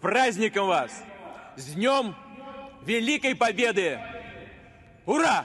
праздником вас! С Днем Великой Победы! Ура!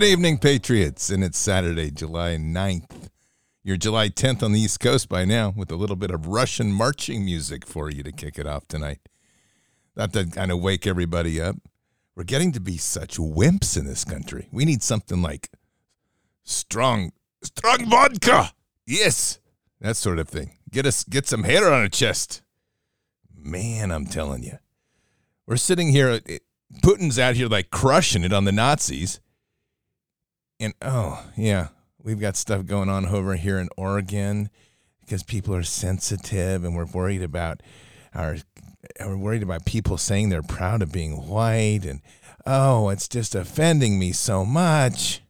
Good evening, Patriots. And it's Saturday, July 9th. You're July 10th on the East Coast by now with a little bit of Russian marching music for you to kick it off tonight. Not to kind of wake everybody up. We're getting to be such wimps in this country. We need something like strong, strong vodka. Yes, that sort of thing. Get us, get some hair on our chest. Man, I'm telling you, we're sitting here. Eh, Putin's out here like crushing it on the Nazis and oh yeah, we've got stuff going on over here in Oregon because people are sensitive, and we're worried about our we're worried about people saying they're proud of being white, and oh, it's just offending me so much.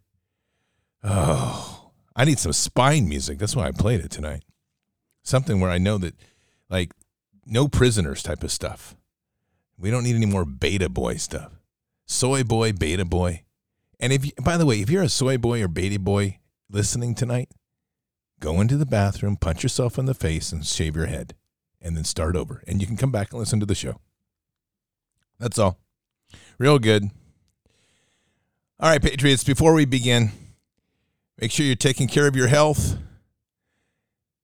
Oh, I need some spine music. That's why I played it tonight. Something where I know that, like, no prisoners type of stuff. We don't need any more beta boy stuff. Soy boy, beta boy. And if, you, by the way, if you're a soy boy or baby boy listening tonight, go into the bathroom, punch yourself in the face, and shave your head, and then start over. And you can come back and listen to the show. That's all. Real good. All right, Patriots, before we begin, make sure you're taking care of your health.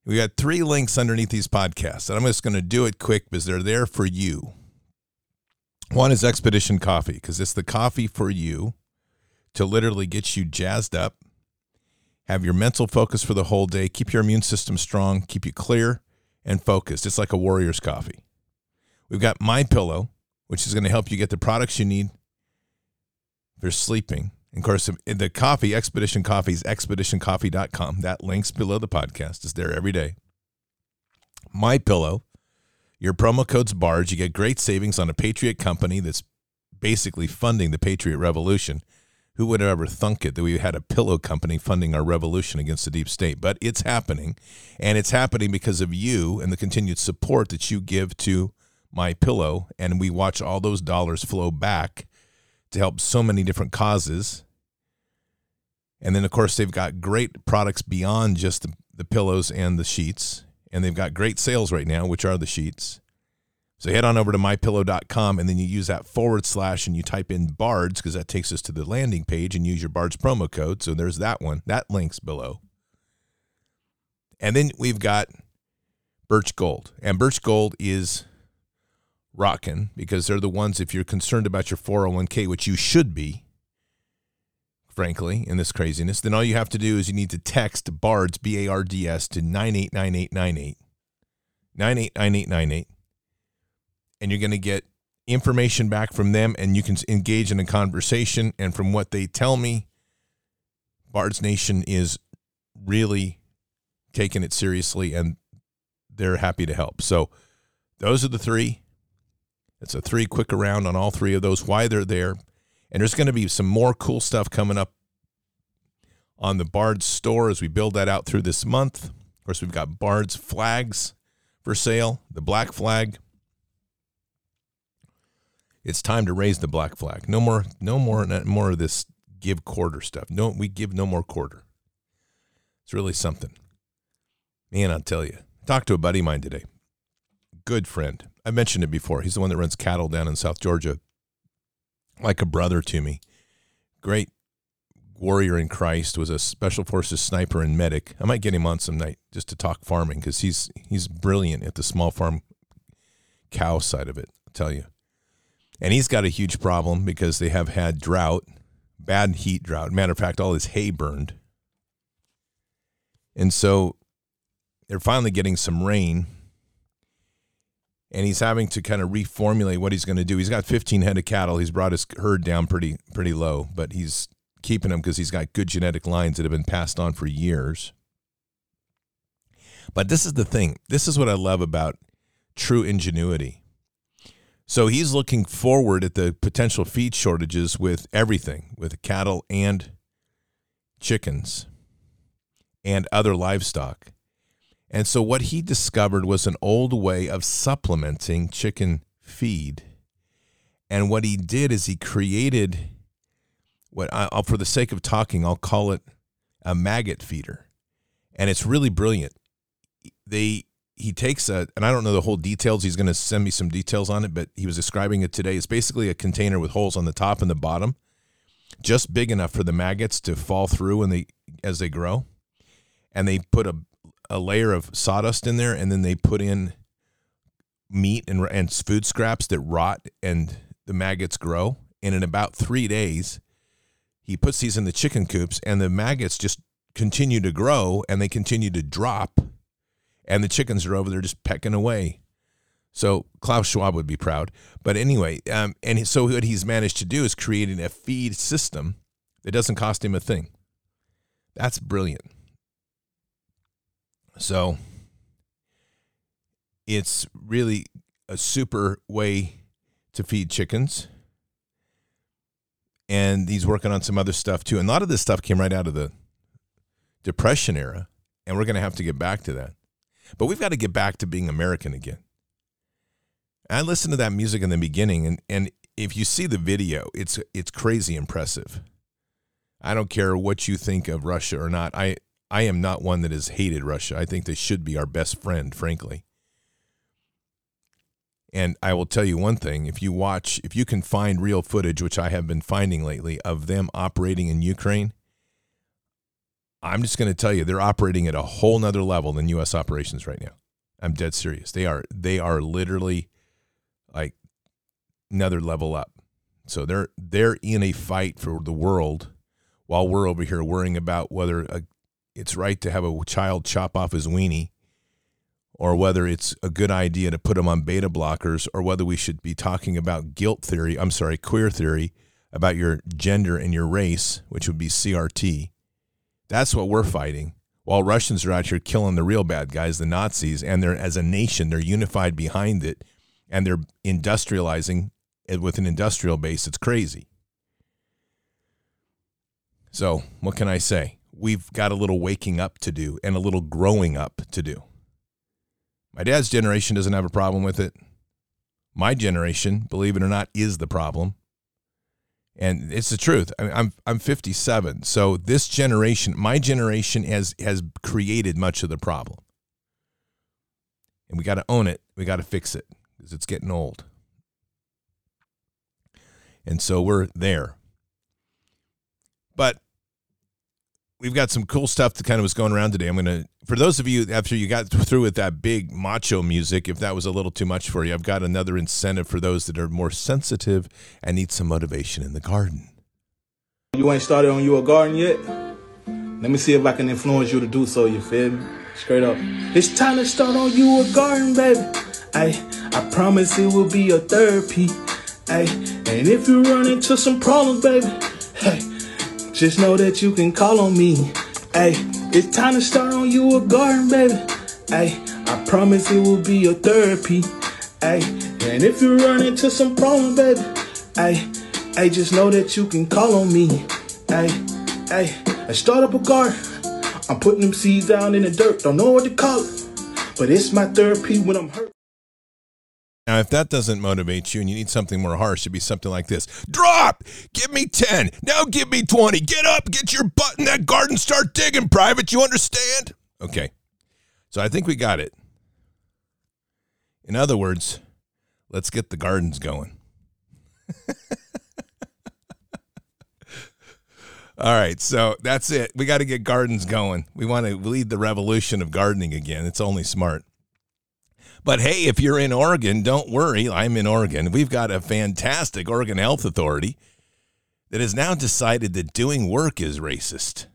We got three links underneath these podcasts, and I'm just going to do it quick because they're there for you. One is Expedition Coffee because it's the coffee for you to literally get you jazzed up, have your mental focus for the whole day, keep your immune system strong, keep you clear and focused. It's like a warrior's coffee. We've got My Pillow, which is going to help you get the products you need for sleeping. And of course, the coffee, Expedition Coffee is expeditioncoffee.com. That link's below the podcast. It's there every day. My Pillow, your promo code's BARDS. You get great savings on a Patriot company that's basically funding the Patriot Revolution Who would have ever thunk it that we had a pillow company funding our revolution against the deep state? But it's happening, and it's happening because of you and the continued support that you give to my pillow, and we watch all those dollars flow back to help so many different causes. And then, of course, they've got great products beyond just the, the pillows and the sheets, and they've got great sales right now, which are the sheets. So head on over to mypillow.com and then you use that forward slash and you type in BARDS because that takes us to the landing page and use your BARDS promo code. So there's that one. That link's below. And then we've got Birch Gold. And Birch Gold is rocking because they're the ones, if you're concerned about your 401k, which you should be, frankly, in this craziness, then all you have to do is you need to text BARDS, B A R D S, to 989898. 989898 and you're going to get information back from them and you can engage in a conversation and from what they tell me bards nation is really taking it seriously and they're happy to help. So those are the three. It's a three quick around on all three of those why they're there. And there's going to be some more cool stuff coming up on the bards store as we build that out through this month. Of course we've got bards flags for sale the black flag it's time to raise the black flag. No more, no more, more of this give quarter stuff. No, we give no more quarter. It's really something. Man, I'll tell you. Talked to a buddy of mine today. Good friend. I mentioned it before. He's the one that runs cattle down in South Georgia. Like a brother to me. Great warrior in Christ. Was a special forces sniper and medic. I might get him on some night just to talk farming because he's he's brilliant at the small farm cow side of it. I'll tell you. And he's got a huge problem because they have had drought, bad heat drought. Matter of fact, all his hay burned. And so they're finally getting some rain. And he's having to kind of reformulate what he's going to do. He's got 15 head of cattle. He's brought his herd down pretty pretty low, but he's keeping them because he's got good genetic lines that have been passed on for years. But this is the thing. This is what I love about true ingenuity so he's looking forward at the potential feed shortages with everything, with cattle and chickens and other livestock. And so what he discovered was an old way of supplementing chicken feed. And what he did is he created what I, will for the sake of talking, I'll call it a maggot feeder. And it's really brilliant. They he takes a, and I don't know the whole details. He's going to send me some details on it, but he was describing it today. It's basically a container with holes on the top and the bottom, just big enough for the maggots to fall through when they as they grow. And they put a a layer of sawdust in there, and then they put in meat and and food scraps that rot, and the maggots grow. And in about three days, he puts these in the chicken coops, and the maggots just continue to grow, and they continue to drop and the chickens are over there just pecking away. So Klaus Schwab would be proud. But anyway, um, and so what he's managed to do is creating a feed system that doesn't cost him a thing. That's brilliant. So it's really a super way to feed chickens. And he's working on some other stuff too. And a lot of this stuff came right out of the Depression era. And we're going to have to get back to that. But we've got to get back to being American again. I listened to that music in the beginning, and, and if you see the video, it's it's crazy impressive. I don't care what you think of Russia or not. I I am not one that has hated Russia. I think they should be our best friend, frankly. And I will tell you one thing: if you watch, if you can find real footage, which I have been finding lately, of them operating in Ukraine, I'm just going to tell you they're operating at a whole nother level than U.S. operations right now. I'm dead serious. They are they are literally like another level up. So they're they're in a fight for the world, while we're over here worrying about whether a, it's right to have a child chop off his weenie, or whether it's a good idea to put him on beta blockers, or whether we should be talking about guilt theory. I'm sorry, queer theory about your gender and your race, which would be CRT that's what we're fighting. While Russians are out here killing the real bad guys, the Nazis, and they're as a nation, they're unified behind it, and they're industrializing it with an industrial base. It's crazy. So, what can I say? We've got a little waking up to do and a little growing up to do. My dad's generation doesn't have a problem with it. My generation, believe it or not, is the problem. And it's the truth. I mean, I'm I'm 57, so this generation, my generation, has has created much of the problem, and we got to own it. We got to fix it because it's getting old. And so we're there. But we've got some cool stuff that kind of was going around today. I'm to, for those of you, after you got through with that big macho music, if that was a little too much for you, I've got another incentive for those that are more sensitive and need some motivation in the garden. You ain't started on your garden yet? Let me see if I can influence you to do so, you feel me? Straight up. It's time to start on you a garden, baby. I I promise it will be your therapy. Hey, and if you run into some problems, baby, hey, just know that you can call on me. Hey, it's time to start on you a garden, baby. Hey, I promise it will be your therapy. Hey, and if you run into some problems, baby, hey, hey, just know that you can call on me. Hey, hey, I start up a garden. I'm putting them seeds down in the dirt. Don't know what to call it, but it's my therapy when I'm hurt. Now, if that doesn't motivate you and you need something more harsh, it'd be something like this Drop! Give me 10. Now give me 20. Get up, get your butt in that garden, start digging, private. You understand? Okay. So I think we got it. In other words, let's get the gardens going. All right, so that's it. We got to get gardens going. We want to lead the revolution of gardening again. It's only smart. But hey, if you're in Oregon, don't worry. I'm in Oregon. We've got a fantastic Oregon Health Authority that has now decided that doing work is racist.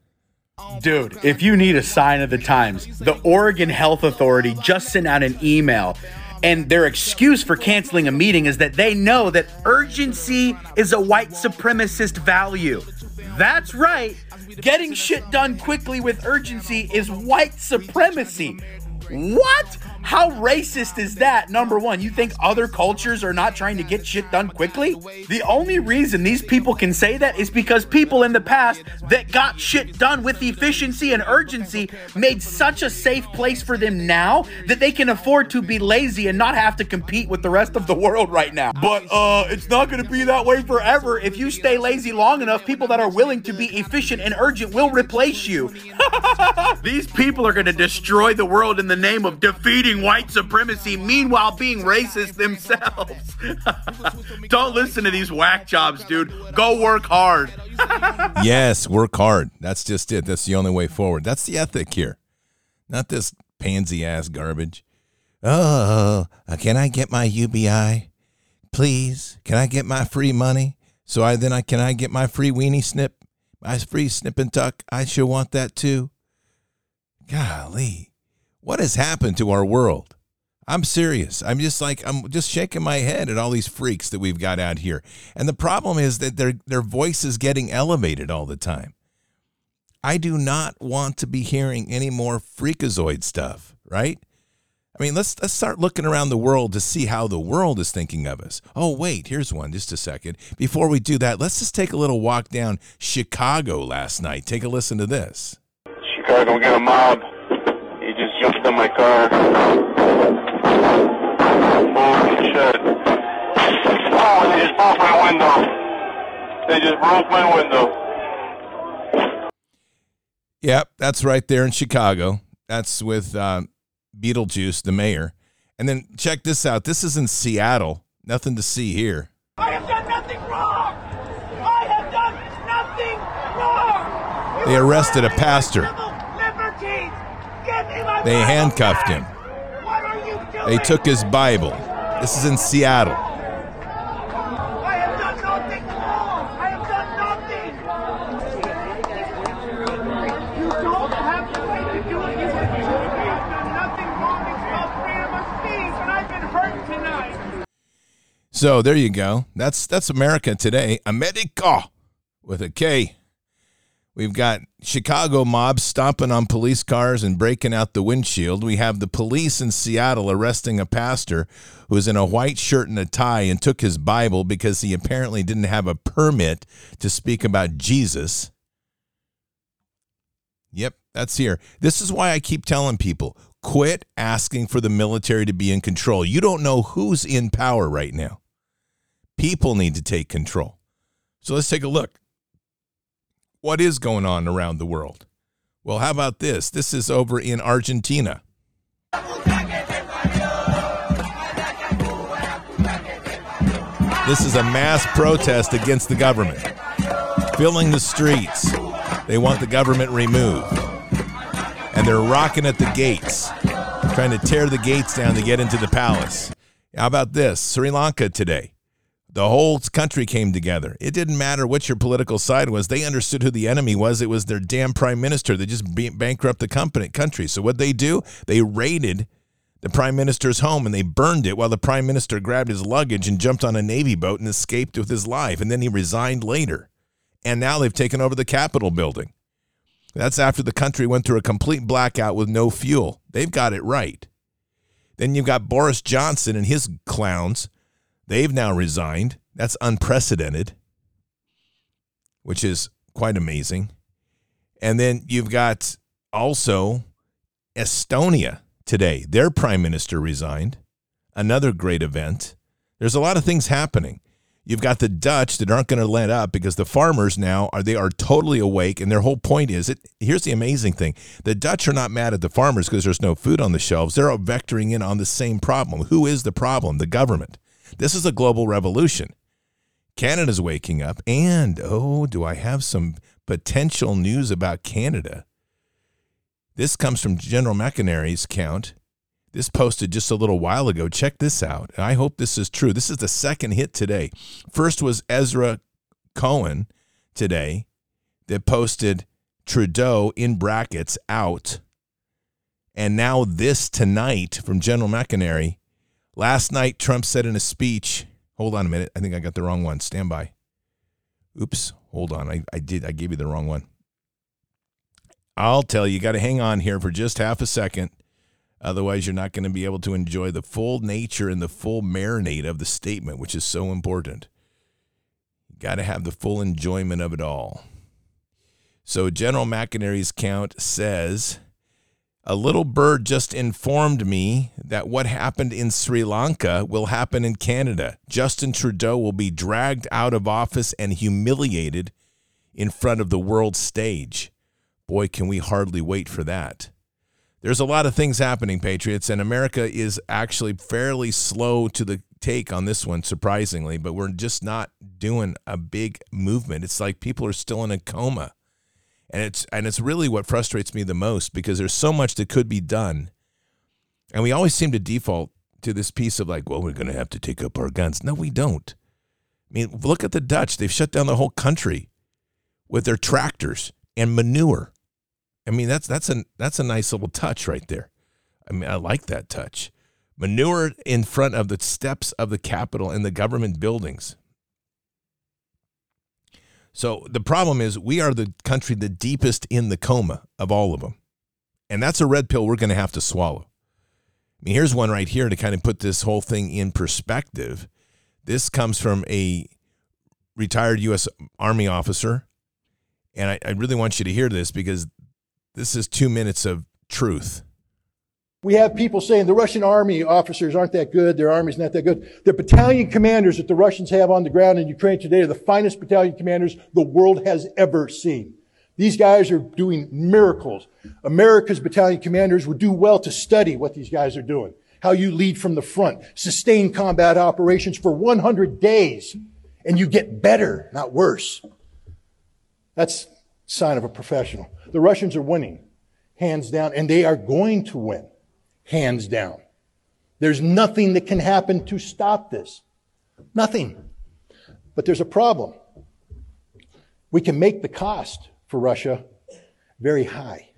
Dude, if you need a sign of the times, the Oregon Health Authority just sent out an email. And their excuse for canceling a meeting is that they know that urgency is a white supremacist value. That's right. Getting shit done quickly with urgency is white supremacy. What? How racist is that? Number one, you think other cultures are not trying to get shit done quickly? The only reason these people can say that is because people in the past that got shit done with efficiency and urgency made such a safe place for them now that they can afford to be lazy and not have to compete with the rest of the world right now. But uh it's not going to be that way forever. If you stay lazy long enough, people that are willing to be efficient and urgent will replace you. These people are going to destroy the world in the name of defeating white supremacy, meanwhile being racist themselves. Don't listen to these whack jobs, dude. Go work hard. yes, work hard. That's just it. That's the only way forward. That's the ethic here, not this pansy ass garbage. Oh, uh, can I get my UBI? Please, can I get my free money? So I then I can I get my free weenie snip, my free snip and tuck? I sure want that too. Golly, what has happened to our world? I'm serious. I'm just like I'm just shaking my head at all these freaks that we've got out here. And the problem is that their their voice is getting elevated all the time. I do not want to be hearing any more freakazoid stuff, right? I mean, let's let's start looking around the world to see how the world is thinking of us. Oh, wait, here's one. Just a second. Before we do that, let's just take a little walk down Chicago last night. Take a listen to this. Chicago got a mob. He jumped in my car. Holy shit. Oh, they just broke my window. They just broke my window. Yep, that's right there in Chicago. That's with uh, Beetlejuice, the mayor. And then check this out. This is in Seattle. Nothing to see here. I have done nothing wrong. I have done nothing wrong. They arrested a pastor. Liberties. Give me my They handcuffed him. They took his Bible. This is in Seattle. So there you go. That's that's America today. America with a K. We've got Chicago mobs stomping on police cars and breaking out the windshield. We have the police in Seattle arresting a pastor who was in a white shirt and a tie and took his Bible because he apparently didn't have a permit to speak about Jesus. Yep, that's here. This is why I keep telling people quit asking for the military to be in control. You don't know who's in power right now. People need to take control. So let's take a look. What is going on around the world? Well, how about this? This is over in Argentina. This is a mass protest against the government, filling the streets. They want the government removed. And they're rocking at the gates, trying to tear the gates down to get into the palace. How about this? Sri Lanka today. The whole country came together. It didn't matter what your political side was. They understood who the enemy was. It was their damn prime minister. They just bankrupt the company, country. So what they do? They raided the prime minister's home and they burned it while the prime minister grabbed his luggage and jumped on a navy boat and escaped with his life and then he resigned later and now they've taken over the capitol building that's after the country went through a complete blackout with no fuel they've got it right then you've got boris johnson and his clowns they've now resigned that's unprecedented which is quite amazing and then you've got also estonia today. Their prime minister resigned. Another great event. There's a lot of things happening. You've got the Dutch that aren't going to let up because the farmers now are they are totally awake and their whole point is it here's the amazing thing. The Dutch are not mad at the farmers because there's no food on the shelves. They're all vectoring in on the same problem. Who is the problem? The government. This is a global revolution. Canada's waking up and oh, do I have some potential news about Canada? This comes from General McInerney's count. This posted just a little while ago. Check this out. I hope this is true. This is the second hit today. First was Ezra Cohen today that posted Trudeau in brackets out. And now this tonight from General McInerney. Last night, Trump said in a speech, hold on a minute. I think I got the wrong one. Stand by. Oops. Hold on. I, I did. I gave you the wrong one. I'll tell you, you got to hang on here for just half a second. Otherwise, you're not going to be able to enjoy the full nature and the full marinade of the statement, which is so important. You got to have the full enjoyment of it all. So, General McInerney's count says a little bird just informed me that what happened in Sri Lanka will happen in Canada. Justin Trudeau will be dragged out of office and humiliated in front of the world stage. Boy, can we hardly wait for that. There's a lot of things happening, Patriots, and America is actually fairly slow to the take on this one, surprisingly, but we're just not doing a big movement. It's like people are still in a coma. And it's and it's really what frustrates me the most because there's so much that could be done. And we always seem to default to this piece of like, well, we're going to have to take up our guns. No, we don't. I mean, look at the Dutch. They've shut down the whole country with their tractors and manure. I mean, that's that's a that's a nice little touch right there. I mean, I like that touch. Manure in front of the steps of the Capitol and the government buildings. So the problem is we are the country the deepest in the coma of all of them. And that's a red pill we're going to have to swallow. I mean, here's one right here to kind of put this whole thing in perspective. This comes from a retired U.S. Army officer. And I, I really want you to hear this because this is two minutes of truth. We have people saying the Russian army officers aren't that good, their army's not that good. The battalion commanders that the Russians have on the ground in Ukraine today are the finest battalion commanders the world has ever seen. These guys are doing miracles. America's battalion commanders would do well to study what these guys are doing. How you lead from the front, sustain combat operations for 100 days, and you get better, not worse. That's sign of a professional. The Russians are winning, hands down, and they are going to win, hands down. There's nothing that can happen to stop this. Nothing. But there's a problem. We can make the cost for Russia very high.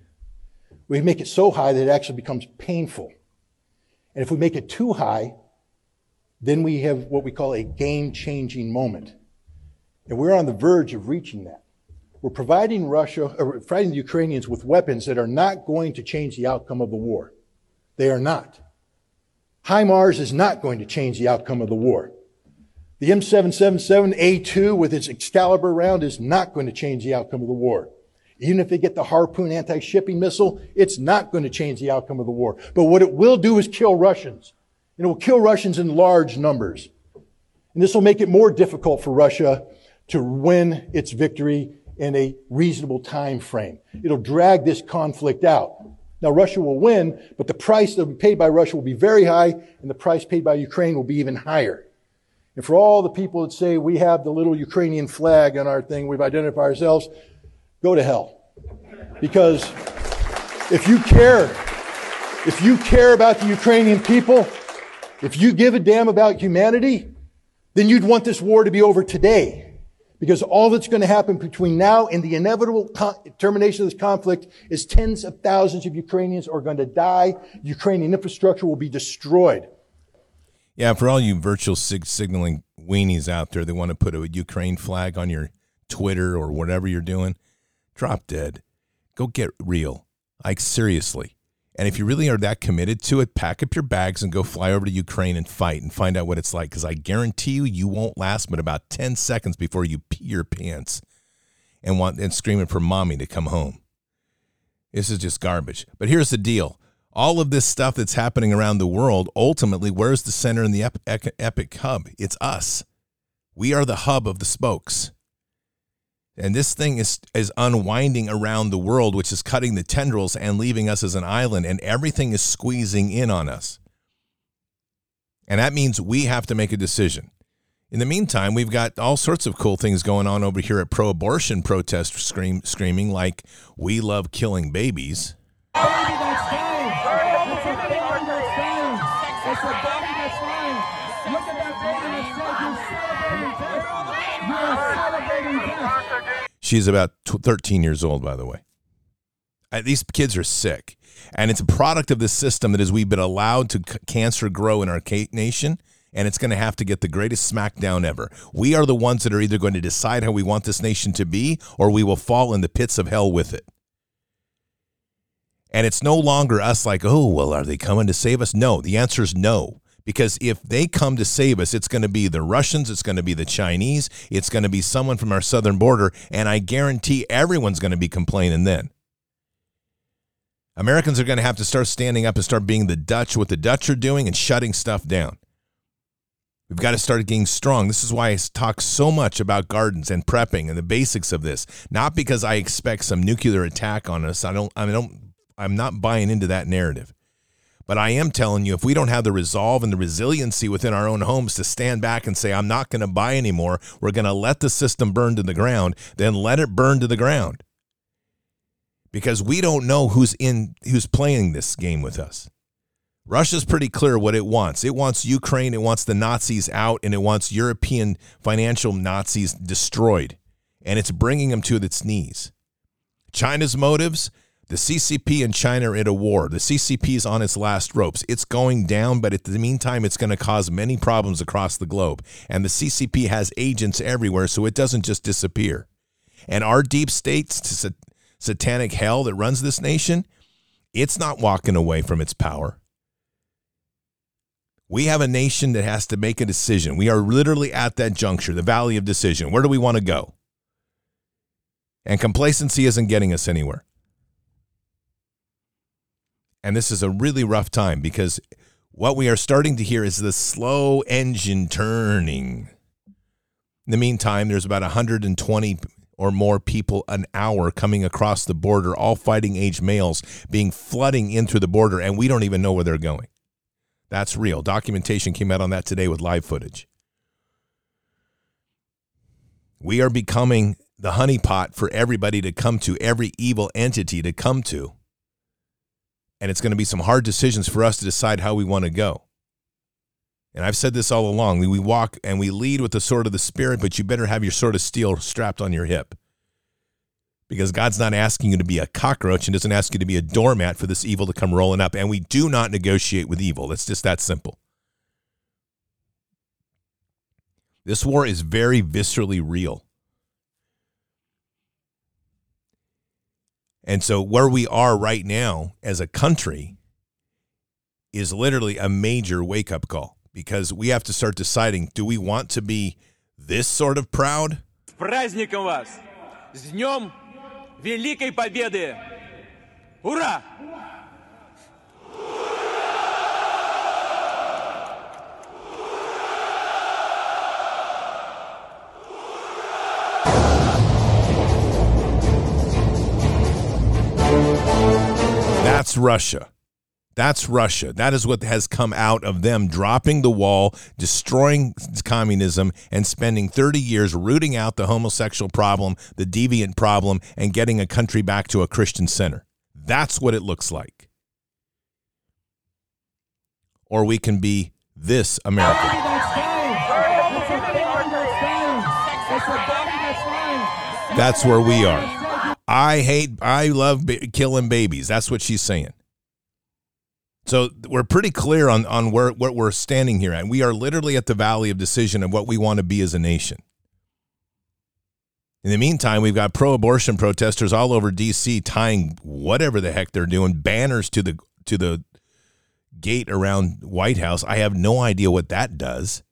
We make it so high that it actually becomes painful. And if we make it too high, then we have what we call a game changing moment. And we're on the verge of reaching that. We're providing Russia, or providing the Ukrainians with weapons that are not going to change the outcome of the war. They are not. HIMARS is not going to change the outcome of the war. The M777A2 with its Excalibur round is not going to change the outcome of the war. Even if they get the Harpoon anti-shipping missile, it's not going to change the outcome of the war. But what it will do is kill Russians. And it will kill Russians in large numbers. And this will make it more difficult for Russia to win its victory in a reasonable time frame. It'll drag this conflict out. Now Russia will win, but the price that will be paid by Russia will be very high, and the price paid by Ukraine will be even higher. And for all the people that say we have the little Ukrainian flag on our thing, we've identified ourselves, go to hell. Because if you care, if you care about the Ukrainian people, if you give a damn about humanity, then you'd want this war to be over today. Because all that's going to happen between now and the inevitable termination of this conflict is tens of thousands of Ukrainians are going to die. Ukrainian infrastructure will be destroyed. Yeah, for all you virtual sig- signaling weenies out there that want to put a Ukraine flag on your Twitter or whatever you're doing, drop dead. Go get real. Like, seriously. And if you really are that committed to it, pack up your bags and go fly over to Ukraine and fight and find out what it's like. Because I guarantee you, you won't last but about 10 seconds before you pee your pants and want and screaming for mommy to come home. This is just garbage. But here's the deal all of this stuff that's happening around the world, ultimately, where's the center and the epic, epic hub? It's us. We are the hub of the spokes. And this thing is, is unwinding around the world, which is cutting the tendrils and leaving us as an island, and everything is squeezing in on us. And that means we have to make a decision. In the meantime, we've got all sorts of cool things going on over here at pro abortion protest scream, screaming like, we love killing babies. She's about 13 years old, by the way. Uh, These kids are sick. And it's a product of this system that as we've been allowed to c- cancer grow in our nation, and it's going to have to get the greatest smackdown ever. We are the ones that are either going to decide how we want this nation to be, or we will fall in the pits of hell with it. And it's no longer us like, oh, well, are they coming to save us? No, the answer is no. Because if they come to save us, it's going to be the Russians, it's going to be the Chinese, it's going to be someone from our southern border, and I guarantee everyone's going to be complaining then. Americans are going to have to start standing up and start being the Dutch, what the Dutch are doing, and shutting stuff down. We've got to start getting strong. This is why I talk so much about gardens and prepping and the basics of this. Not because I expect some nuclear attack on us. I don't. I don't. I'm not buying into that narrative. But I am telling you, if we don't have the resolve and the resiliency within our own homes to stand back and say, I'm not going to buy anymore, we're going to let the system burn to the ground, then let it burn to the ground. Because we don't know who's in who's playing this game with us. Russia's pretty clear what it wants. It wants Ukraine, it wants the Nazis out, and it wants European financial Nazis destroyed. And it's bringing them to its knees. China's motives, the CCP and China are at a war. The CCP is on its last ropes. It's going down, but in the meantime, it's going to cause many problems across the globe. And the CCP has agents everywhere, so it doesn't just disappear. And our deep state, sa- satanic hell that runs this nation, it's not walking away from its power. We have a nation that has to make a decision. We are literally at that juncture, the valley of decision. Where do we want to go? And complacency isn't getting us anywhere. And this is a really rough time because what we are starting to hear is the slow engine turning. In the meantime, there's about 120 or more people an hour coming across the border, all fighting age males being flooding in through the border, and we don't even know where they're going. That's real. Documentation came out on that today with live footage. We are becoming the honeypot for everybody to come to, every evil entity to come to. And it's going to be some hard decisions for us to decide how we want to go. And I've said this all along. We walk and we lead with the sword of the Spirit, but you better have your sword of steel strapped on your hip. Because God's not asking you to be a cockroach and doesn't ask you to be a doormat for this evil to come rolling up. And we do not negotiate with evil. It's just that simple. This war is very viscerally real. And so, where we are right now as a country is literally a major wake up call because we have to start deciding do we want to be this sort of proud С праздником вас! С днем великой победы! Ура! That's Russia. That's Russia. That is what has come out of them dropping the wall, destroying communism, and spending 30 years rooting out the homosexual problem, the deviant problem, and getting a country back to a Christian center. That's what it looks like. Or we can be this America. That's where we are. I hate, I love killing babies. That's what she's saying. So we're pretty clear on, on where what we're standing here at. We are literally at the valley of decision of what we want to be as a nation. In the meantime, we've got pro-abortion protesters all over DC tying whatever the heck they're doing banners to the to the gate around White House. I have no idea what that does.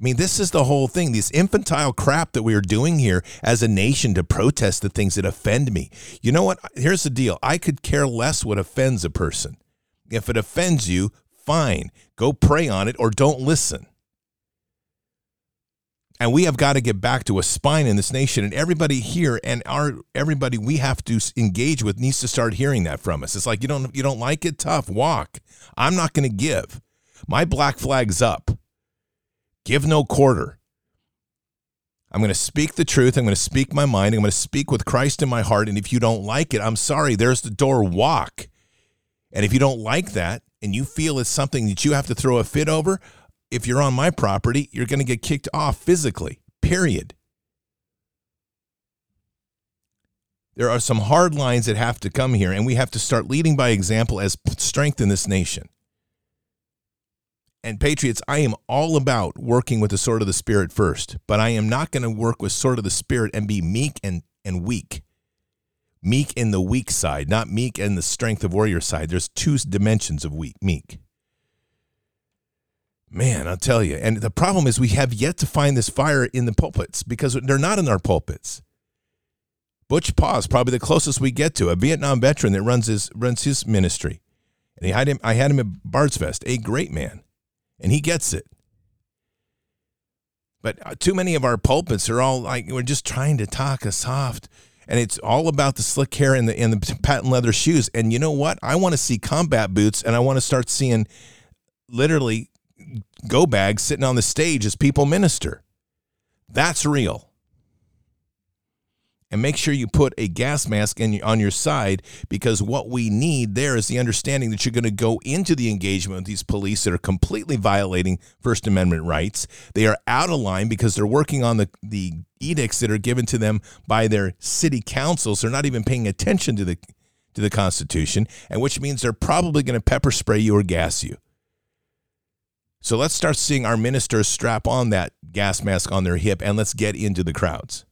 I mean, this is the whole thing. This infantile crap that we are doing here as a nation to protest the things that offend me. You know what? Here's the deal. I could care less what offends a person. If it offends you, fine. Go pray on it or don't listen. And we have got to get back to a spine in this nation. And everybody here and our everybody we have to engage with needs to start hearing that from us. It's like you don't you don't like it, tough. Walk. I'm not going to give. My black flag's up. Give no quarter. I'm going to speak the truth. I'm going to speak my mind. I'm going to speak with Christ in my heart. And if you don't like it, I'm sorry. There's the door. Walk. And if you don't like that and you feel it's something that you have to throw a fit over, if you're on my property, you're going to get kicked off physically, period. There are some hard lines that have to come here, and we have to start leading by example as strength in this nation. And Patriots, I am all about working with the sword of the Spirit first, but I am not going to work with sword of the Spirit and be meek and, and weak meek in the weak side, not meek in the strength of warrior side. There's two dimensions of weak, meek. Man, I'll tell you. And the problem is we have yet to find this fire in the pulpits because they're not in our pulpits. Butch Paws, probably the closest we get to a Vietnam veteran that runs his runs his ministry, and he had him. I had him at Bard's Fest, a great man, and he gets it. But uh, too many of our pulpits are all like we're just trying to talk a soft, and it's all about the slick hair and the and the patent leather shoes. And you know what? I want to see combat boots, and I want to start seeing literally go bags sitting on the stage as people minister. That's real. And make sure you put a gas mask in, on your side because what we need there is the understanding that you're going to go into the engagement with these police that are completely violating First Amendment rights. They are out of line because they're working on the, the edicts that are given to them by their city councils. They're not even paying attention to the to the Constitution, and which means they're probably going to pepper spray you or gas you. So let's start seeing our ministers strap on that gas mask on their hip and let's get into the crowds.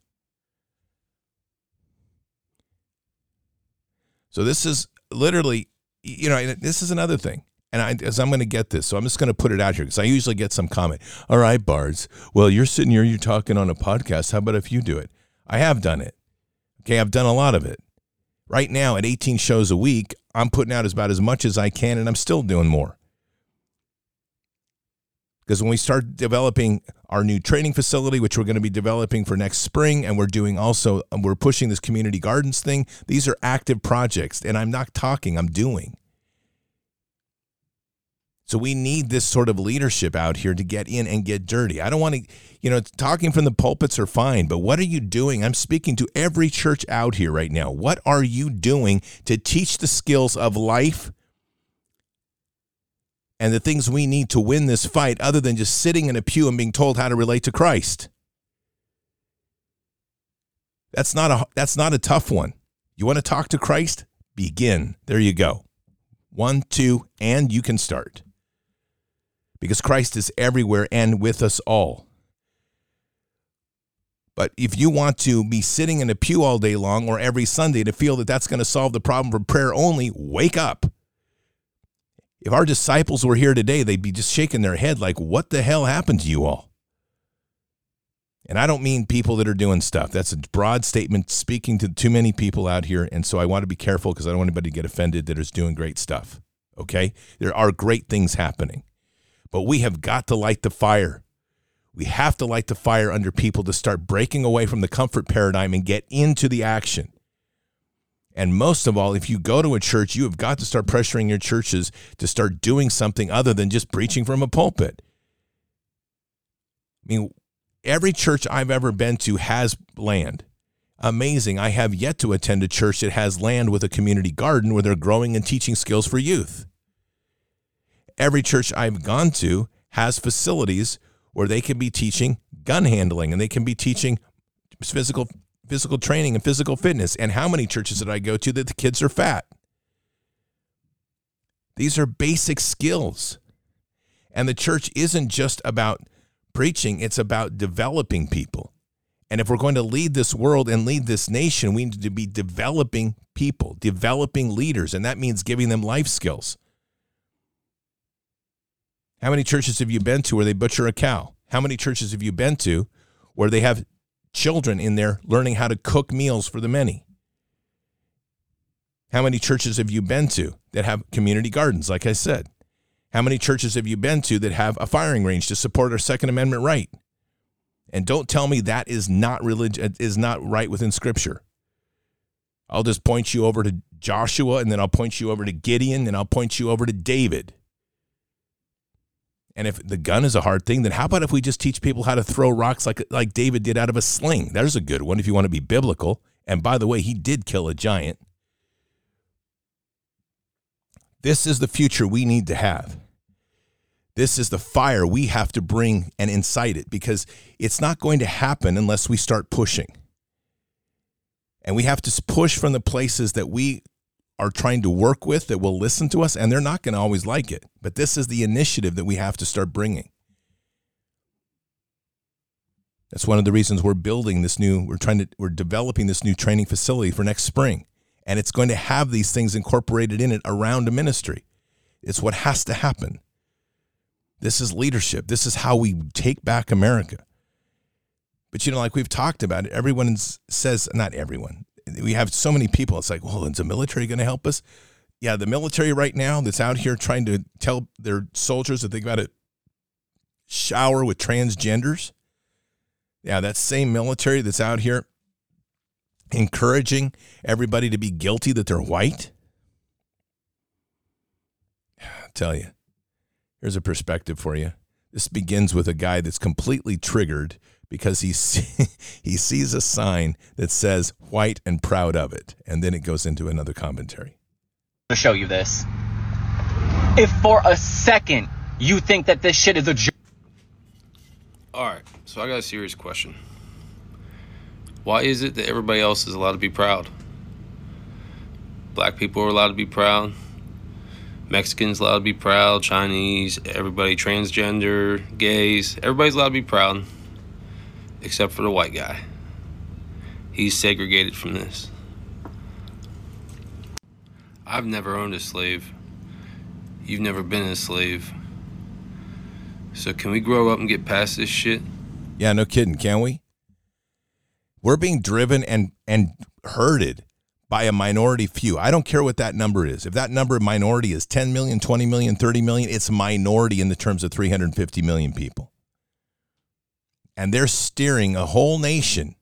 So this is literally, you know, this is another thing. And I, as I'm going to get this, so I'm just going to put it out here because I usually get some comment. All right, Bards. Well, you're sitting here, you're talking on a podcast. How about if you do it? I have done it. Okay, I've done a lot of it. Right now, at 18 shows a week, I'm putting out about as much as I can, and I'm still doing more. Because when we start developing our new training facility, which we're going to be developing for next spring, and we're doing also, we're pushing this community gardens thing, these are active projects. And I'm not talking, I'm doing. So we need this sort of leadership out here to get in and get dirty. I don't want to, you know, talking from the pulpits are fine, but what are you doing? I'm speaking to every church out here right now. What are you doing to teach the skills of life? And the things we need to win this fight other than just sitting in a pew and being told how to relate to Christ. That's not a that's not a tough one. You want to talk to Christ? Begin. There you go. One, two, and you can start. Because Christ is everywhere and with us all. But if you want to be sitting in a pew all day long or every Sunday to feel that that's going to solve the problem for prayer only, wake up. If our disciples were here today, they'd be just shaking their head like, what the hell happened to you all? And I don't mean people that are doing stuff. That's a broad statement speaking to too many people out here. And so I want to be careful because I don't want anybody to get offended that is doing great stuff. Okay? There are great things happening. But we have got to light the fire. We have to light the fire under people to start breaking away from the comfort paradigm and get into the action. And most of all, if you go to a church, you have got to start pressuring your churches to start doing something other than just preaching from a pulpit. I mean, every church I've ever been to has land. Amazing. I have yet to attend a church that has land with a community garden where they're growing and teaching skills for youth. Every church I've gone to has facilities where they can be teaching gun handling and they can be teaching physical physical training and physical fitness. And how many churches did I go to that the kids are fat? These are basic skills. And the church isn't just about preaching, it's about developing people. And if we're going to lead this world and lead this nation, we need to be developing people, developing leaders. And that means giving them life skills. How many churches have you been to where they butcher a cow? How many churches have you been to where they have children in there learning how to cook meals for the many? How many churches have you been to that have community gardens, like I said? How many churches have you been to that have a firing range to support our Second Amendment right? And don't tell me that is not religion uh, is not right within Scripture. I'll just point you over to Joshua, and then I'll point you over to Gideon, and I'll point you over to David. And if the gun is a hard thing, then how about if we just teach people how to throw rocks like like David did out of a sling? There's a good one if you want to be biblical. And by the way, he did kill a giant. This is the future we need to have. This is the fire we have to bring and incite it because it's not going to happen unless we start pushing. And we have to push from the places that we are trying to work with that will listen to us, and they're not going to always like it. But this is the initiative that we have to start bringing. That's one of the reasons we're building this new, we're trying to, we're developing this new training facility for next spring. And it's going to have these things incorporated in it around a ministry. It's what has to happen. This is leadership. This is how we take back America. But you know, like we've talked about everyone says, not everyone, we have so many people. It's like, well, is the military going to help us? Yeah, the military right now that's out here trying to tell their soldiers that they got to shower with transgenders. Yeah, that same military that's out here encouraging everybody to be guilty that they're white. I tell you, here's a perspective for you. This begins with a guy that's completely triggered because he see, he sees a sign that says white and proud of it. And then it goes into another commentary. To show you this. If for a second you think that this shit is a joke. All right so i got a serious question. Why is it that everybody else is allowed to be proud? Black people are allowed to be proud. Mexicans allowed to be proud. Chinese everybody transgender gays everybody's allowed to be proud except for the white guy. He's segregated from this. I've never owned a slave. You've never been a slave. So can we grow up and get past this shit? Yeah, no kidding, can we? We're being driven and and herded by a minority few. I don't care what that number is. If that number of minority is 10 million, 20 million, 30 million, it's a minority in the terms of 350 million people and they're steering a whole nation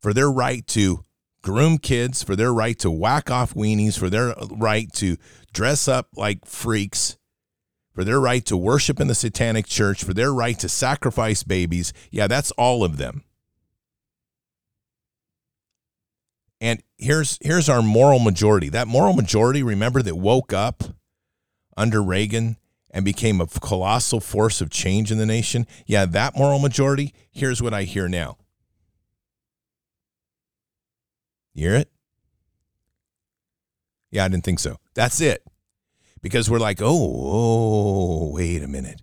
for their right to groom kids, for their right to whack off weenies, for their right to dress up like freaks, for their right to worship in the satanic church, for their right to sacrifice babies. Yeah, that's all of them. And here's here's our moral majority. That moral majority, remember that woke up under Reagan and became a colossal force of change in the nation, yeah, that moral majority, here's what I hear now. You hear it? Yeah, I didn't think so. That's it. Because we're like, oh, oh, wait a minute.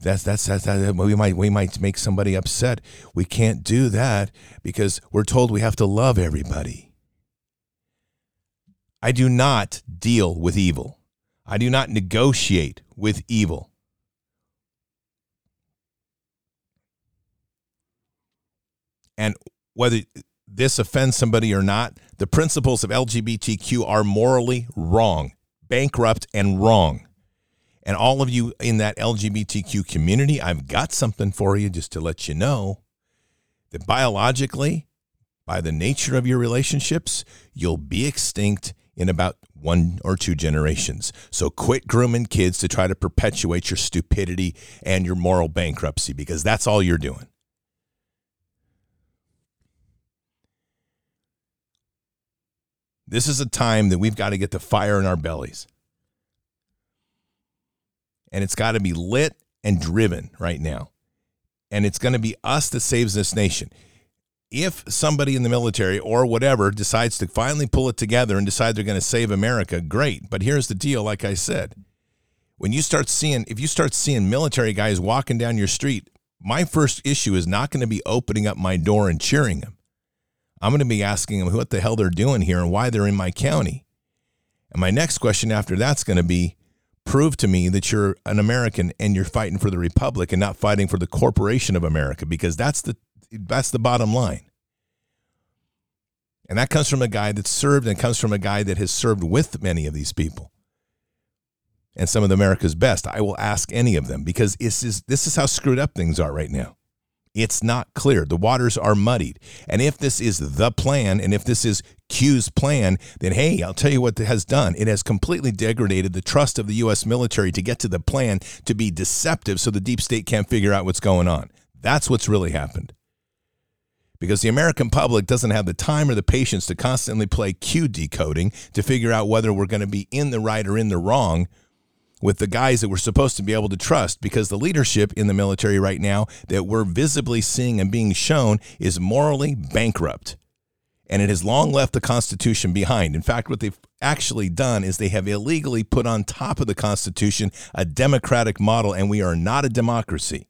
That's that's that's that, we might we might make somebody upset. We can't do that because we're told we have to love everybody. I do not deal with evil. I do not negotiate with evil. And whether this offends somebody or not, the principles of LGBTQ are morally wrong, bankrupt, and wrong. And all of you in that LGBTQ community, I've got something for you just to let you know that biologically, by the nature of your relationships, you'll be extinct in about one or two generations. So quit grooming kids to try to perpetuate your stupidity and your moral bankruptcy because that's all you're doing. This is a time that we've got to get the fire in our bellies. And it's got to be lit and driven right now. And it's going to be us that saves this nation. If somebody in the military or whatever decides to finally pull it together and decide they're going to save America, great. But here's the deal like I said, when you start seeing, if you start seeing military guys walking down your street, my first issue is not going to be opening up my door and cheering them. I'm going to be asking them what the hell they're doing here and why they're in my county. And my next question after that's going to be prove to me that you're an American and you're fighting for the republic and not fighting for the corporation of America because that's the that's the bottom line. And that comes from a guy that served and comes from a guy that has served with many of these people. And some of America's best. I will ask any of them because this is this is how screwed up things are right now. It's not clear. The waters are muddied. And if this is the plan, and if this is Q's plan, then hey, I'll tell you what it has done. It has completely degraded the trust of the U.S. military to get to the plan to be deceptive so the deep state can't figure out what's going on. That's what's really happened. Because the American public doesn't have the time or the patience to constantly play Q decoding to figure out whether we're going to be in the right or in the wrong with the guys that we're supposed to be able to trust because the leadership in the military right now that we're visibly seeing and being shown is morally bankrupt. And it has long left the Constitution behind. In fact, what they've actually done is they have illegally put on top of the Constitution a democratic model, and we are not a democracy.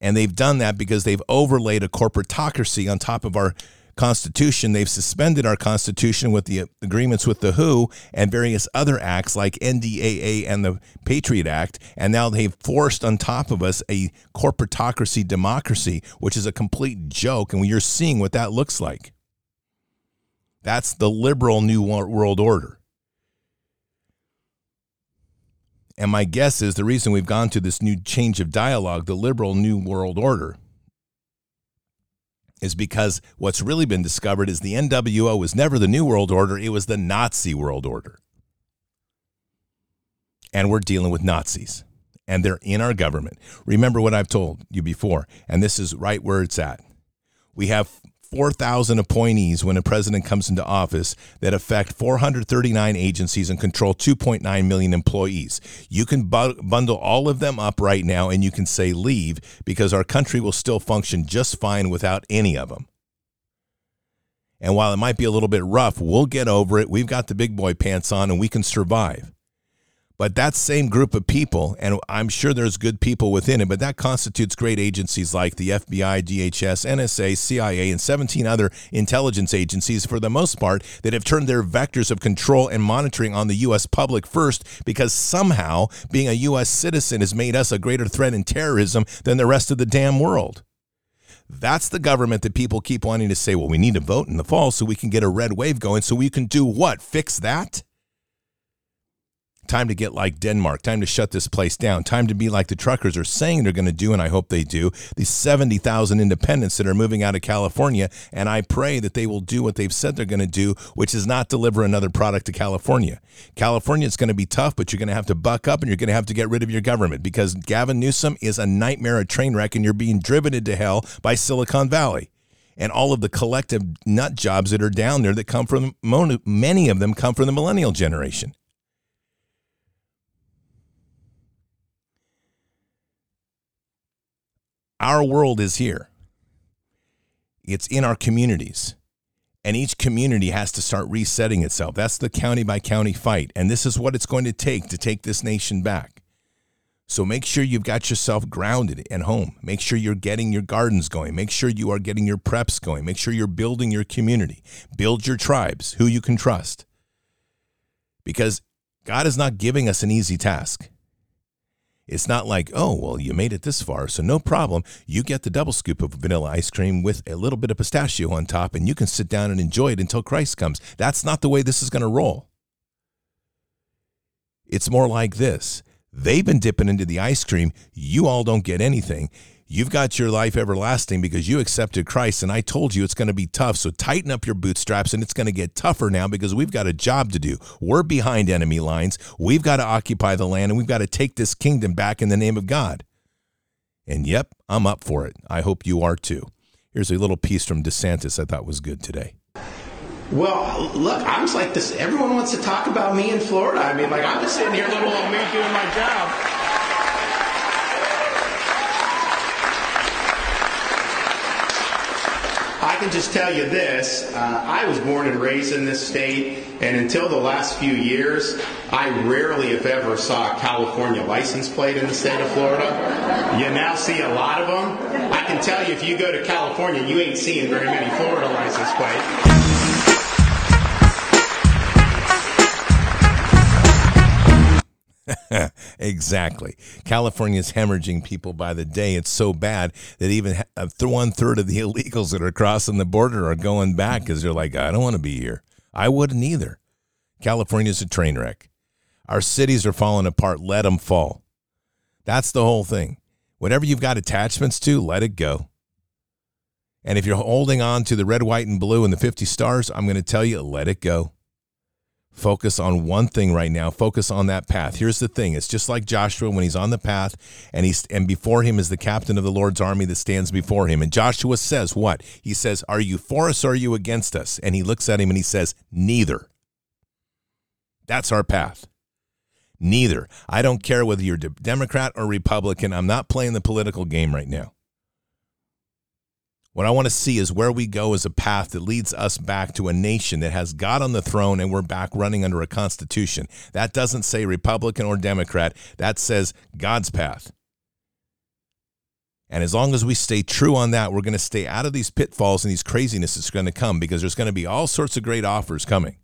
And they've done that because they've overlaid a corporatocracy on top of our Constitution. They've suspended our Constitution with the agreements with the WHO and various other acts like NDAA and the Patriot Act. And now they've forced on top of us a corporatocracy democracy, which is a complete joke. And you're seeing what that looks like. That's the liberal New World Order. And my guess is the reason we've gone to this new change of dialogue, the liberal New World Order, is because what's really been discovered is the NWO was never the New World Order, it was the Nazi World Order. And we're dealing with Nazis, and they're in our government. Remember what I've told you before, and this is right where it's at. We have 4,000 appointees when a president comes into office that affect 439 agencies and control 2.9 million employees. You can bu- bundle all of them up right now and you can say leave because our country will still function just fine without any of them. And while it might be a little bit rough, we'll get over it. We've got the big boy pants on and we can survive. But that same group of people, and I'm sure there's good people within it, but that constitutes great agencies like the FBI, DHS, NSA, CIA, and 17 other intelligence agencies, for the most part, that have turned their vectors of control and monitoring on the U.S. public first because somehow being a U.S. citizen has made us a greater threat in terrorism than the rest of the damn world. That's the government that people keep wanting to say, well, we need to vote in the fall so we can get a red wave going so we can do what? Fix that? Time to get like Denmark. Time to shut this place down. Time to be like the truckers are saying they're going to do, and I hope they do. These 70,000 independents that are moving out of California, and I pray that they will do what they've said they're going to do, which is not deliver another product to California. California is going to be tough, but you're going to have to buck up and you're going to have to get rid of your government because Gavin Newsom is a nightmare, a train wreck, and you're being driven into hell by Silicon Valley and all of the collective nut jobs that are down there that come from many of them come from the millennial generation. Our world is here. It's in our communities. And each community has to start resetting itself. That's the county by county fight. And this is what it's going to take to take this nation back. So make sure you've got yourself grounded and home. Make sure you're getting your gardens going. Make sure you are getting your preps going. Make sure you're building your community. Build your tribes, who you can trust. Because God is not giving us an easy task. It's not like, oh, well, you made it this far, so no problem. You get the double scoop of vanilla ice cream with a little bit of pistachio on top, and you can sit down and enjoy it until Christ comes. That's not the way this is going to roll. It's more like this they've been dipping into the ice cream. You all don't get anything. You've got your life everlasting because you accepted Christ, and I told you it's going to be tough. So tighten up your bootstraps, and it's going to get tougher now because we've got a job to do. We're behind enemy lines. We've got to occupy the land, and we've got to take this kingdom back in the name of God. And yep, I'm up for it. I hope you are too. Here's a little piece from DeSantis I thought was good today. Well, look, I'm just like this. Everyone wants to talk about me in Florida. I mean, like, I'm just sitting here, little old me doing my job. I can just tell you this uh, I was born and raised in this state, and until the last few years, I rarely, if ever, saw a California license plate in the state of Florida. You now see a lot of them. I can tell you, if you go to California, you ain't seeing very many Florida license plates. exactly. California's hemorrhaging people by the day. It's so bad that even uh, one third of the illegals that are crossing the border are going back because they're like, I don't want to be here. I wouldn't either. California's a train wreck. Our cities are falling apart. Let them fall. That's the whole thing. Whatever you've got attachments to, let it go. And if you're holding on to the red, white, and blue and the 50 stars, I'm going to tell you, let it go. Focus on one thing right now. Focus on that path. Here's the thing. It's just like Joshua when he's on the path and he's and before him is the captain of the Lord's army that stands before him. And Joshua says what? He says, "Are you for us or are you against us?" And he looks at him and he says, "Neither." That's our path. Neither. I don't care whether you're Democrat or Republican. I'm not playing the political game right now. What I want to see is where we go as a path that leads us back to a nation that has God on the throne and we're back running under a constitution. That doesn't say Republican or Democrat, that says God's path. And as long as we stay true on that, we're going to stay out of these pitfalls and these craziness that's going to come because there's going to be all sorts of great offers coming.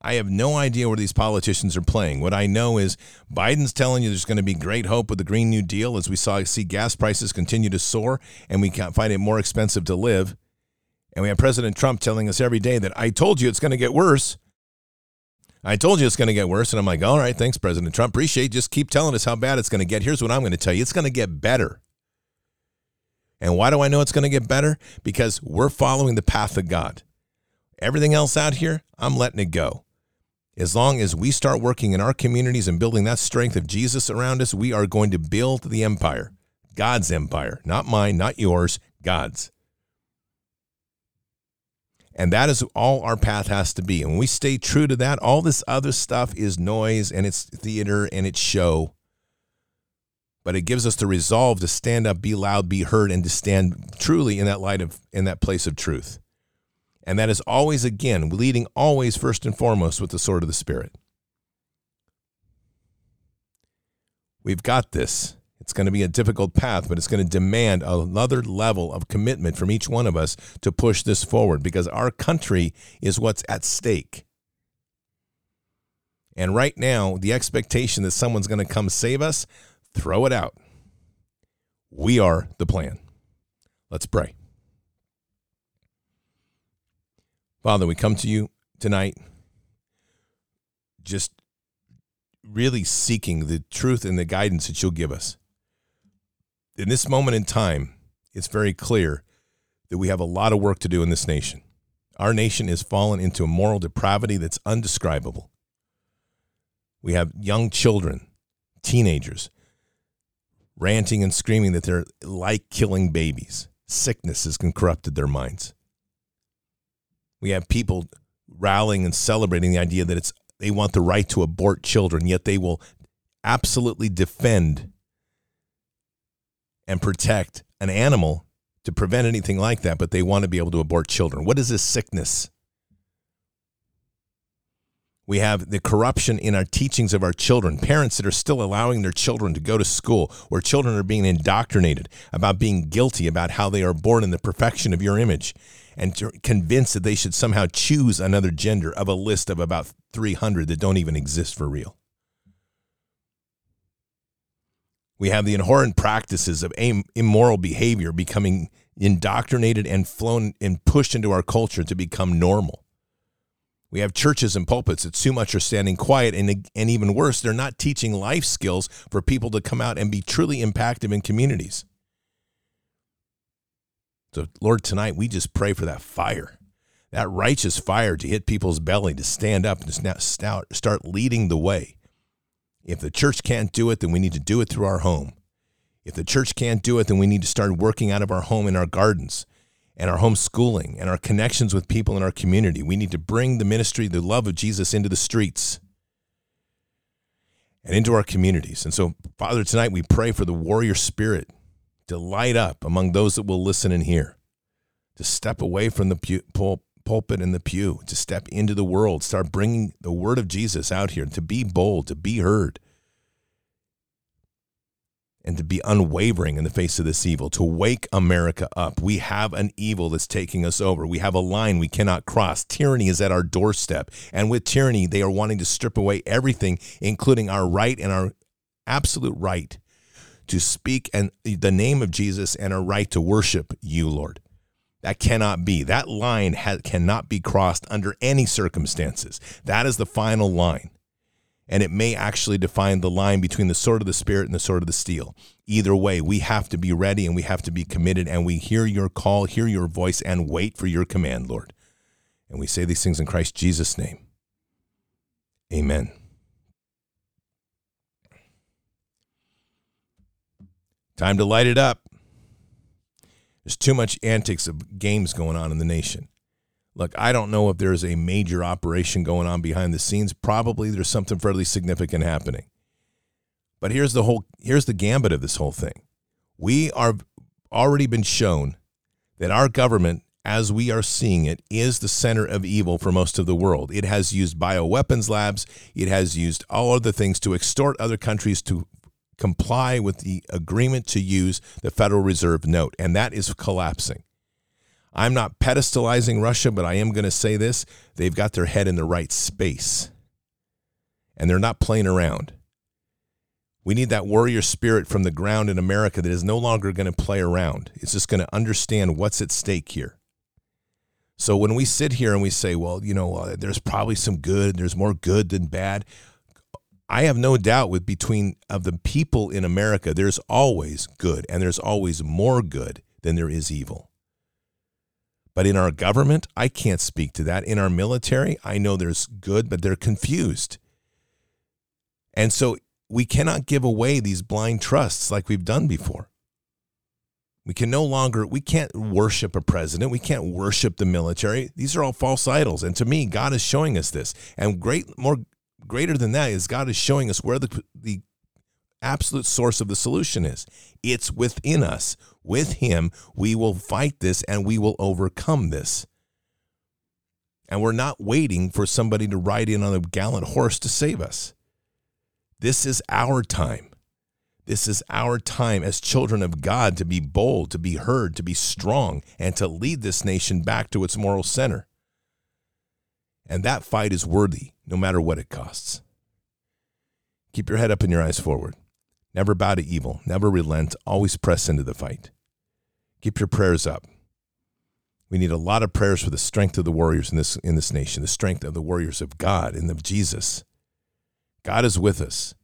I have no idea where these politicians are playing. What I know is Biden's telling you there's going to be great hope with the Green New Deal as we saw see gas prices continue to soar and we find it more expensive to live. And we have President Trump telling us every day that I told you it's going to get worse. I told you it's going to get worse. And I'm like, all right, thanks, President Trump. Appreciate it. Just keep telling us how bad it's going to get. Here's what I'm going to tell you it's going to get better. And why do I know it's going to get better? Because we're following the path of God. Everything else out here, I'm letting it go. As long as we start working in our communities and building that strength of Jesus around us, we are going to build the empire, God's empire, not mine, not yours, God's. And that is all our path has to be. And when we stay true to that, all this other stuff is noise and it's theater and it's show. But it gives us the resolve to stand up, be loud, be heard, and to stand truly in that light of in that place of truth. And that is always, again, leading always first and foremost with the sword of the Spirit. We've got this. It's going to be a difficult path, but it's going to demand another level of commitment from each one of us to push this forward because our country is what's at stake. And right now, the expectation that someone's going to come save us, throw it out. We are the plan. Let's pray. Father, we come to you tonight just really seeking the truth and the guidance that you'll give us. In this moment in time, it's very clear that we have a lot of work to do in this nation. Our nation has fallen into a moral depravity that's undescribable. We have young children, teenagers, ranting and screaming that they're like killing babies. Sickness has corrupted their minds. We have people rallying and celebrating the idea that it's they want the right to abort children, yet they will absolutely defend and protect an animal to prevent anything like that, but they want to be able to abort children. What is this sickness? We have the corruption in our teachings of our children, parents that are still allowing their children to go to school, where children are being indoctrinated about being guilty about how they are born in the perfection of your image and convinced that they should somehow choose another gender of a list of about 300 that don't even exist for real. We have the inherent practices of immoral behavior becoming indoctrinated and flown and pushed into our culture to become normal. We have churches and pulpits that too much are standing quiet, and, and even worse, they're not teaching life skills for people to come out and be truly impactful in communities. So, Lord, tonight we just pray for that fire, that righteous fire to hit people's belly, to stand up and start leading the way. If the church can't do it, then we need to do it through our home. If the church can't do it, then we need to start working out of our home in our gardens and our homeschooling and our connections with people in our community. We need to bring the ministry, the love of Jesus into the streets and into our communities. And so, Father, tonight we pray for the warrior spirit to light up among those that will listen and hear, to step away from the pew, pul- pulpit and the pew, to step into the world, start bringing the word of Jesus out here, to be bold, to be heard and to be unwavering in the face of this evil, to wake America up. We have an evil that's taking us over. We have a line we cannot cross. Tyranny is at our doorstep. And with tyranny, they are wanting to strip away everything, including our right and our absolute right to speak and the name of Jesus and a right to worship you, Lord. That cannot be. That line ha- cannot be crossed under any circumstances. That is the final line and it may actually define the line between the sword of the spirit and the sword of the steel. Either way, we have to be ready and we have to be committed and we hear your call, hear your voice, and wait for your command, Lord. And we say these things in Christ Jesus' name. Amen. Time to light it up. There's too much antics of games going on in the nation. Look, I don't know if there's a major operation going on behind the scenes. Probably there's something fairly significant happening. But here's the whole here's the gambit of this whole thing. We are already been shown that our government as we are seeing it is the center of evil for most of the world. It has used bioweapons labs, it has used all other things to extort other countries to comply with the agreement to use the Federal Reserve note and that is collapsing. I'm not pedestalizing Russia, but I am going to say this. They've got their head in the right space, and they're not playing around. We need that warrior spirit from the ground in America that is no longer going to play around. It's just going to understand what's at stake here. So when we sit here and we say, well, you know, uh, there's probably some good, there's more good than bad. I have no doubt with between of the people in America, there's always good and there's always more good than there is evil. But in our government, I can't speak to that. In our military, I know there's good, but they're confused. And so we cannot give away these blind trusts like we've done before. We can no longer, we can't worship a president. We can't worship the military. These are all false idols. And to me, God is showing us this. And great, more greater than that is God is showing us where the, the absolute source of the solution is. It's within us. With Him, we will fight this and we will overcome this. And we're not waiting for somebody to ride in on a gallant horse to save us. This is our time. This is our time as children of God to be bold, to be heard, to be strong, and to lead this nation back to its moral center. And that fight is worthy, no matter what it costs. Keep your head up and your eyes forward. Never bow to evil. Never relent. Always press into the fight. Keep your prayers up. We need a lot of prayers for the strength of the warriors in this, in this nation, the strength of the warriors of God and of Jesus. God is with us.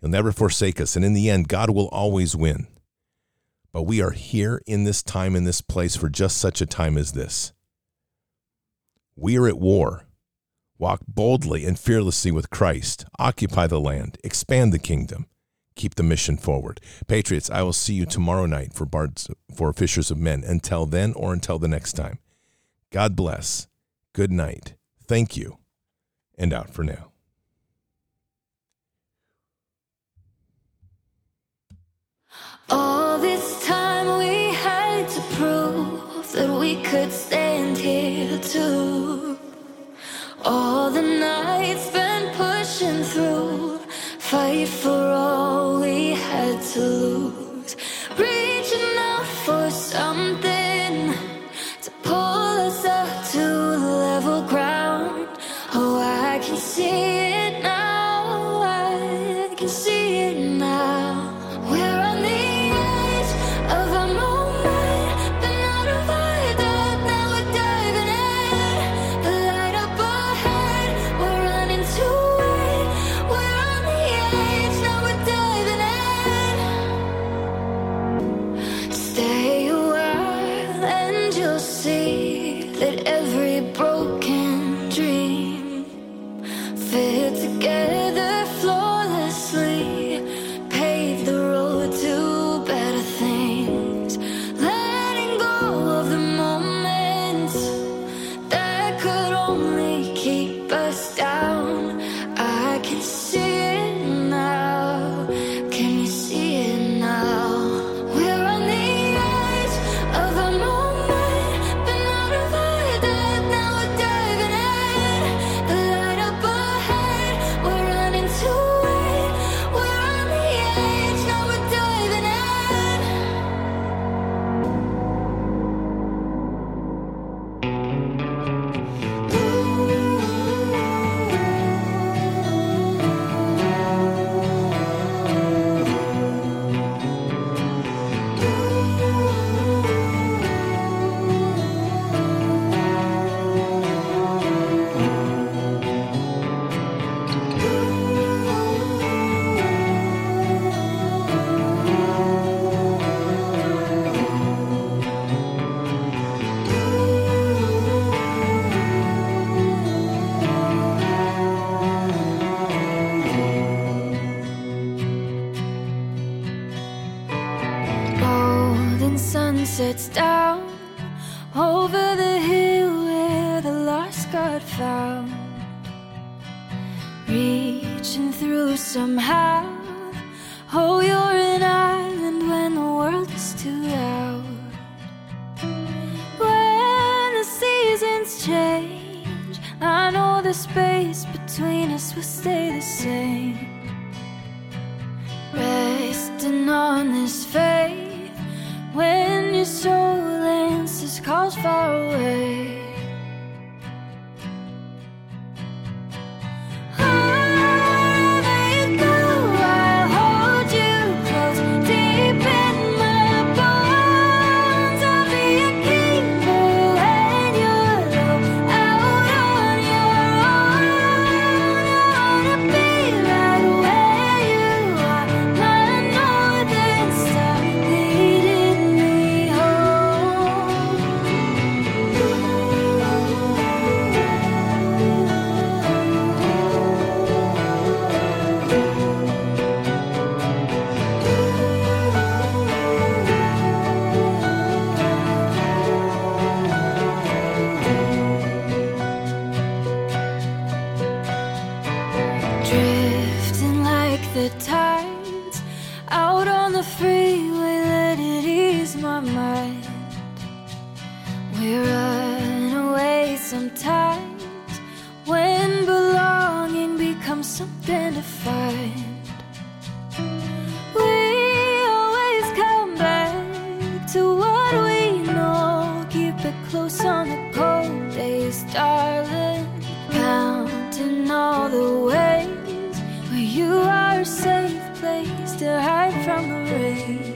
He'll never forsake us. And in the end, God will always win. But we are here in this time, in this place, for just such a time as this. We are at war. Walk boldly and fearlessly with Christ. Occupy the land. Expand the kingdom keep the mission forward. Patriots, I will see you tomorrow night for Bards for Fishers of Men. Until then or until the next time. God bless. Good night. Thank you. And out for now. All this time we had to prove that we could stand All the nights been pushing through, fight for all we had to lose. Reaching out for something through somehow. Oh, you're an island when the world is too loud. When the seasons change, I know the space between us will stay the same. Resting on this faith when your soul answers calls far away. from the rain.